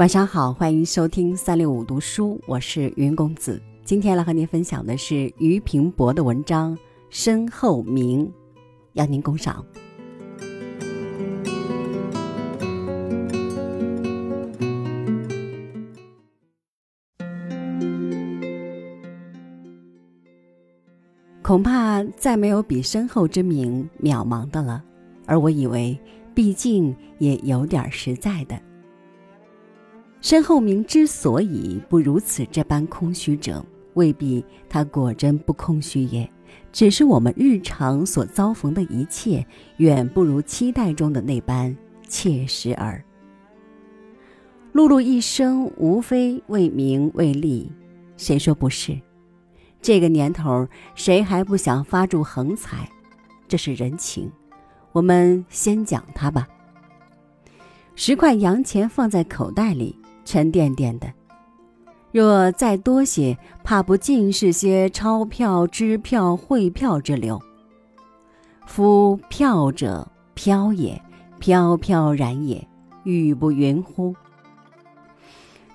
晚上好，欢迎收听三六五读书，我是云公子。今天来和您分享的是俞平伯的文章《身后名》，邀您共赏。恐怕再没有比身后之名渺茫的了，而我以为，毕竟也有点实在的。身后名之所以不如此这般空虚者，未必他果真不空虚也，只是我们日常所遭逢的一切，远不如期待中的那般切实耳。碌碌一生，无非为名为利，谁说不是？这个年头，谁还不想发住横财？这是人情，我们先讲它吧。十块洋钱放在口袋里。沉甸甸的，若再多些，怕不尽是些钞票、支票、汇票之流。夫票者飘也，飘飘然也，语不云乎？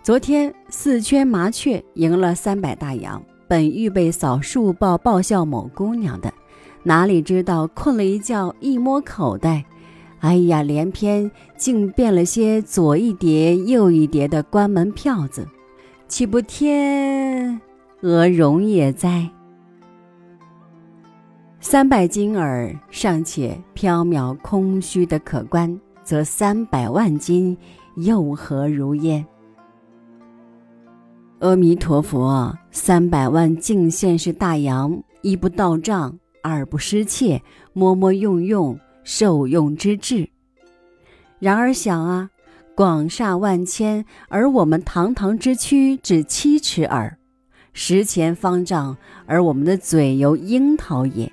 昨天四圈麻雀赢了三百大洋，本预备扫数报报效某姑娘的，哪里知道困了一觉，一摸口袋。哎呀，连篇竟变了些左一叠右一叠的关门票子，岂不天鹅绒也哉？三百金耳尚且缥缈空虚的可观，则三百万金又何如焉？阿弥陀佛，三百万净现是大洋，一不到账，二不失窃，摸摸用用。受用之至。然而想啊，广厦万千，而我们堂堂之躯只七尺耳；十钱方丈，而我们的嘴犹樱桃也。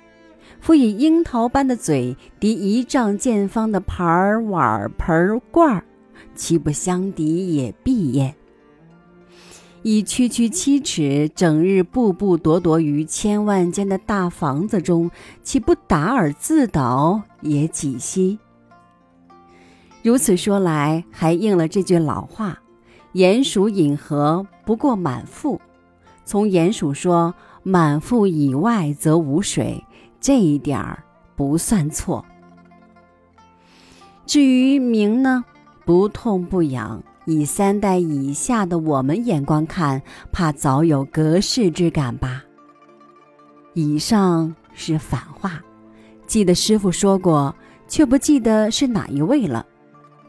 夫以樱桃般的嘴敌一丈见方的盘儿碗儿盆儿罐儿，其不相敌也必焉。以区区七尺，整日步步躲躲于千万间的大房子中，岂不打耳自倒也几息？如此说来，还应了这句老话：“鼹鼠饮河不过满腹。”从鼹鼠说满腹以外则无水，这一点儿不算错。至于名呢，不痛不痒。以三代以下的我们眼光看，怕早有隔世之感吧。以上是反话，记得师傅说过，却不记得是哪一位了。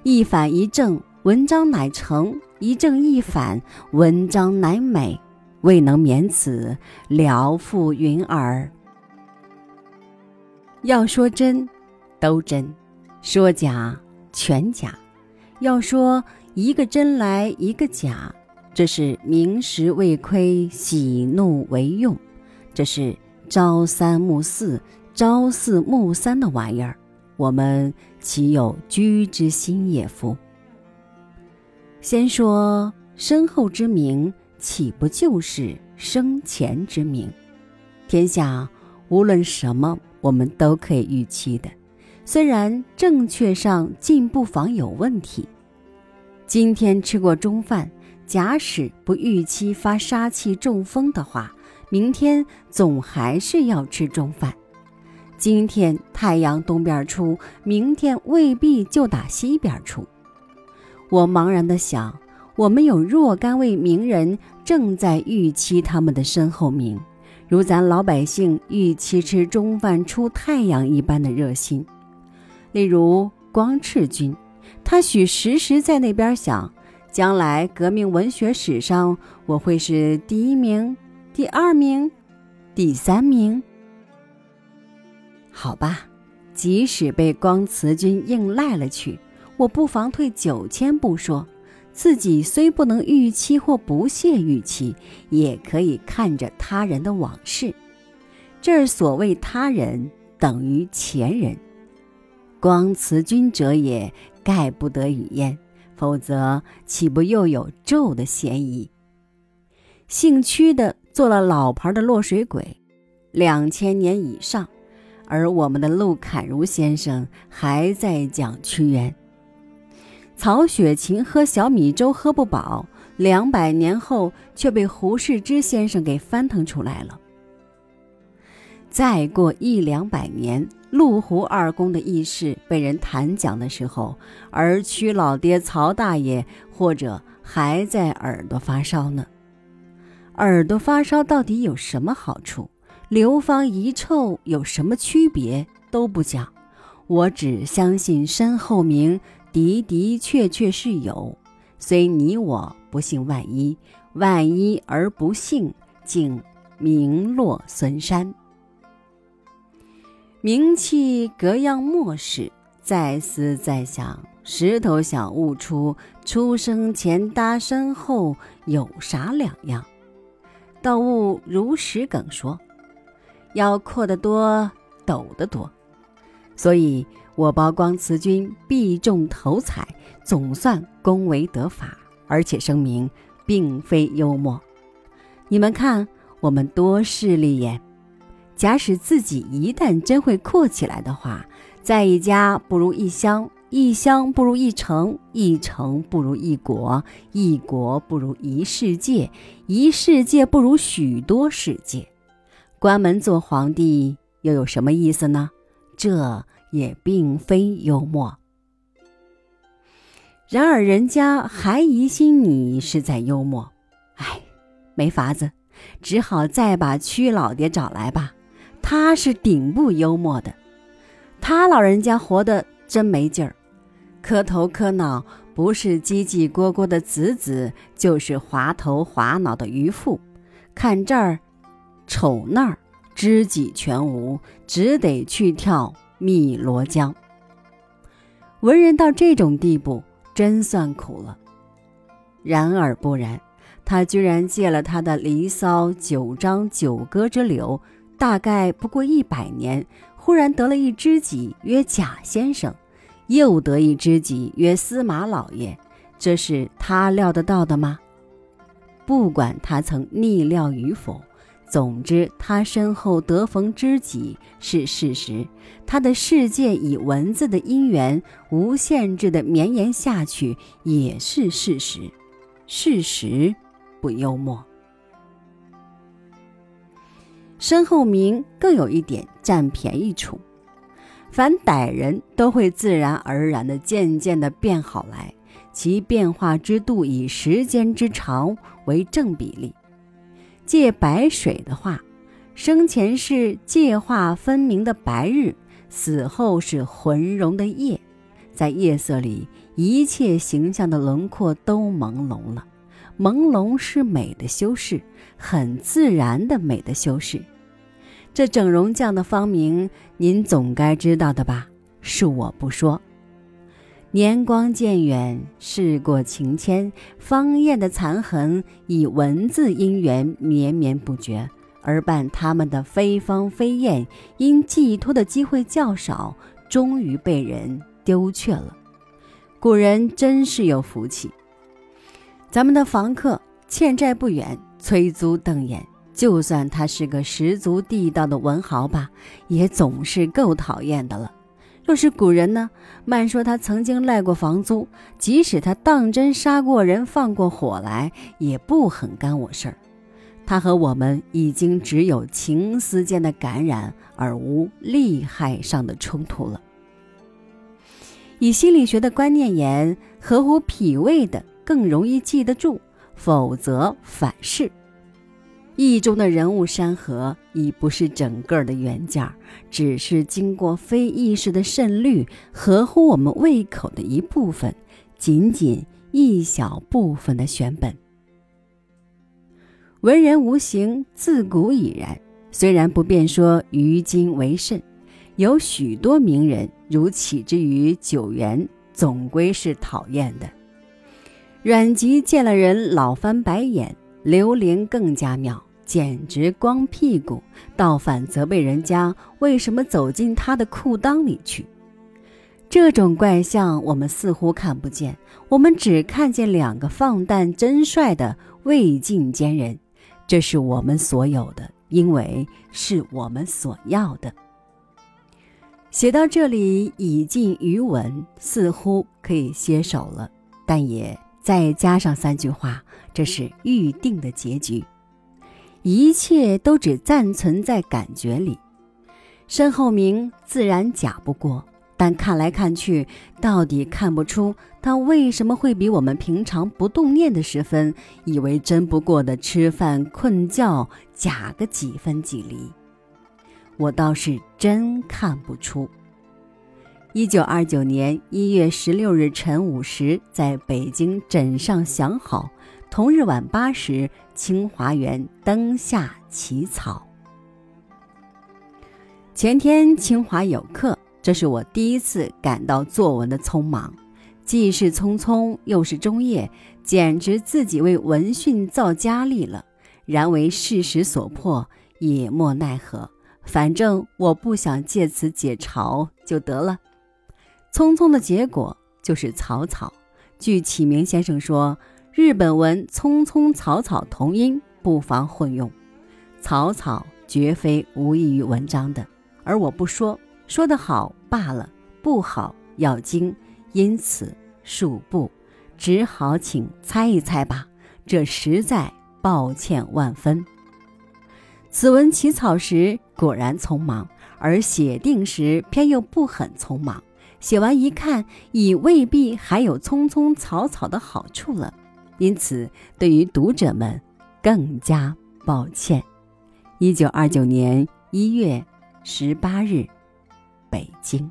一反一正，文章乃成；一正一反，文章乃美。未能免此，聊复云耳。要说真，都真；说假，全假。要说。一个真来一个假，这是明时未亏，喜怒为用，这是朝三暮四、朝四暮三的玩意儿，我们岂有居之心也？夫先说身后之名，岂不就是生前之名？天下无论什么，我们都可以预期的，虽然正确上进不妨有问题。今天吃过中饭，假使不预期发杀气中风的话，明天总还是要吃中饭。今天太阳东边出，明天未必就打西边出。我茫然地想，我们有若干位名人正在预期他们的身后名，如咱老百姓预期吃中饭出太阳一般的热心。例如光赤君。他许时时在那边想，将来革命文学史上，我会是第一名、第二名、第三名。好吧，即使被光慈君硬赖了去，我不妨退九千步说，自己虽不能预期或不屑预期，也可以看着他人的往事。这儿所谓他人，等于前人。光慈君者也。概不得语焉，否则岂不又有咒的嫌疑？姓屈的做了老牌的落水鬼，两千年以上，而我们的陆侃如先生还在讲屈原。曹雪芹喝小米粥喝不饱，两百年后却被胡适之先生给翻腾出来了。再过一两百年，陆湖二公的轶事被人谈讲的时候，而屈老爹曹大爷或者还在耳朵发烧呢。耳朵发烧到底有什么好处？流芳遗臭有什么区别？都不讲，我只相信身后名的的确确是有，虽你我不信万一，万一而不信，竟名落孙山。名气隔样莫使，再思再想，石头想悟出，出生前搭身后有啥两样？道悟如石梗说：“要阔得多，陡得多。”所以我包光慈君必中头彩，总算恭维得法，而且声明并非幽默。你们看我们多势利眼。假使自己一旦真会阔起来的话，在一家不如一乡，一乡不如一城，一城不如一国，一国不如一世界，一世界不如许多世界。关门做皇帝又有什么意思呢？这也并非幽默。然而人家还疑心你是在幽默，哎，没法子，只好再把屈老爹找来吧。他是顶不幽默的，他老人家活得真没劲儿，磕头磕脑，不是叽叽咕咕的子子，就是滑头滑脑的渔妇，看这儿，瞅那儿，知己全无，只得去跳汨罗江。文人到这种地步，真算苦了。然而不然，他居然借了他的《离骚》《九章》《九歌》之流。大概不过一百年，忽然得了一知己，曰贾先生，又得一知己，曰司马老爷。这是他料得到的吗？不管他曾逆料与否，总之他身后得逢知己是事实。他的世界以文字的因缘无限制的绵延下去也是事实。事实不幽默。身后名更有一点占便宜处，凡歹人都会自然而然的渐渐的变好来，其变化之度以时间之长为正比例。借白水的话，生前是界化分明的白日，死后是浑融的夜，在夜色里，一切形象的轮廓都朦胧了。朦胧是美的修饰，很自然的美的修饰。这整容匠的芳名，您总该知道的吧？恕我不说。年光渐远，事过情迁，方艳的残痕以文字因缘绵绵不绝，而伴他们的非芳非艳，因寄托的机会较少，终于被人丢却了。古人真是有福气。咱们的房客欠债不远，催租瞪眼。就算他是个十足地道的文豪吧，也总是够讨厌的了。若是古人呢，慢说他曾经赖过房租，即使他当真杀过人、放过火来，也不很干我事儿。他和我们已经只有情思间的感染，而无利害上的冲突了。以心理学的观念言，合乎脾胃的更容易记得住，否则反是。意中的人物山河已不是整个的原件，只是经过非意识的渗滤，合乎我们胃口的一部分，仅仅一小部分的选本。文人无形，自古已然。虽然不便说于今为甚，有许多名人如起之于九原，总归是讨厌的。阮籍见了人老翻白眼。刘伶更加妙，简直光屁股，倒反责备人家为什么走进他的裤裆里去。这种怪象我们似乎看不见，我们只看见两个放诞真帅的魏晋奸人，这是我们所有的，因为是我们所要的。写到这里已尽余文，似乎可以歇手了，但也再加上三句话，这是预定的结局。一切都只暂存在感觉里，身后名自然假不过，但看来看去，到底看不出他为什么会比我们平常不动念的时分，以为真不过的吃饭困觉假个几分几厘。我倒是真看不出。一九二九年一月十六日晨五时，在北京枕上想好，同日晚八时，清华园灯下起草。前天清华有课，这是我第一次感到作文的匆忙，既是匆匆，又是中夜，简直自己为文训造佳丽了。然为事实所迫，也莫奈何。反正我不想借此解嘲就得了。匆匆的结果就是草草。据启明先生说，日本文匆匆草草同音，不妨混用。草草绝非无异于文章的，而我不说，说得好罢了，不好要精，因此恕不，只好请猜一猜吧。这实在抱歉万分。此文起草时果然匆忙，而写定时偏又不很匆忙。写完一看，已未必还有匆匆草草的好处了，因此对于读者们更加抱歉。一九二九年一月十八日，北京。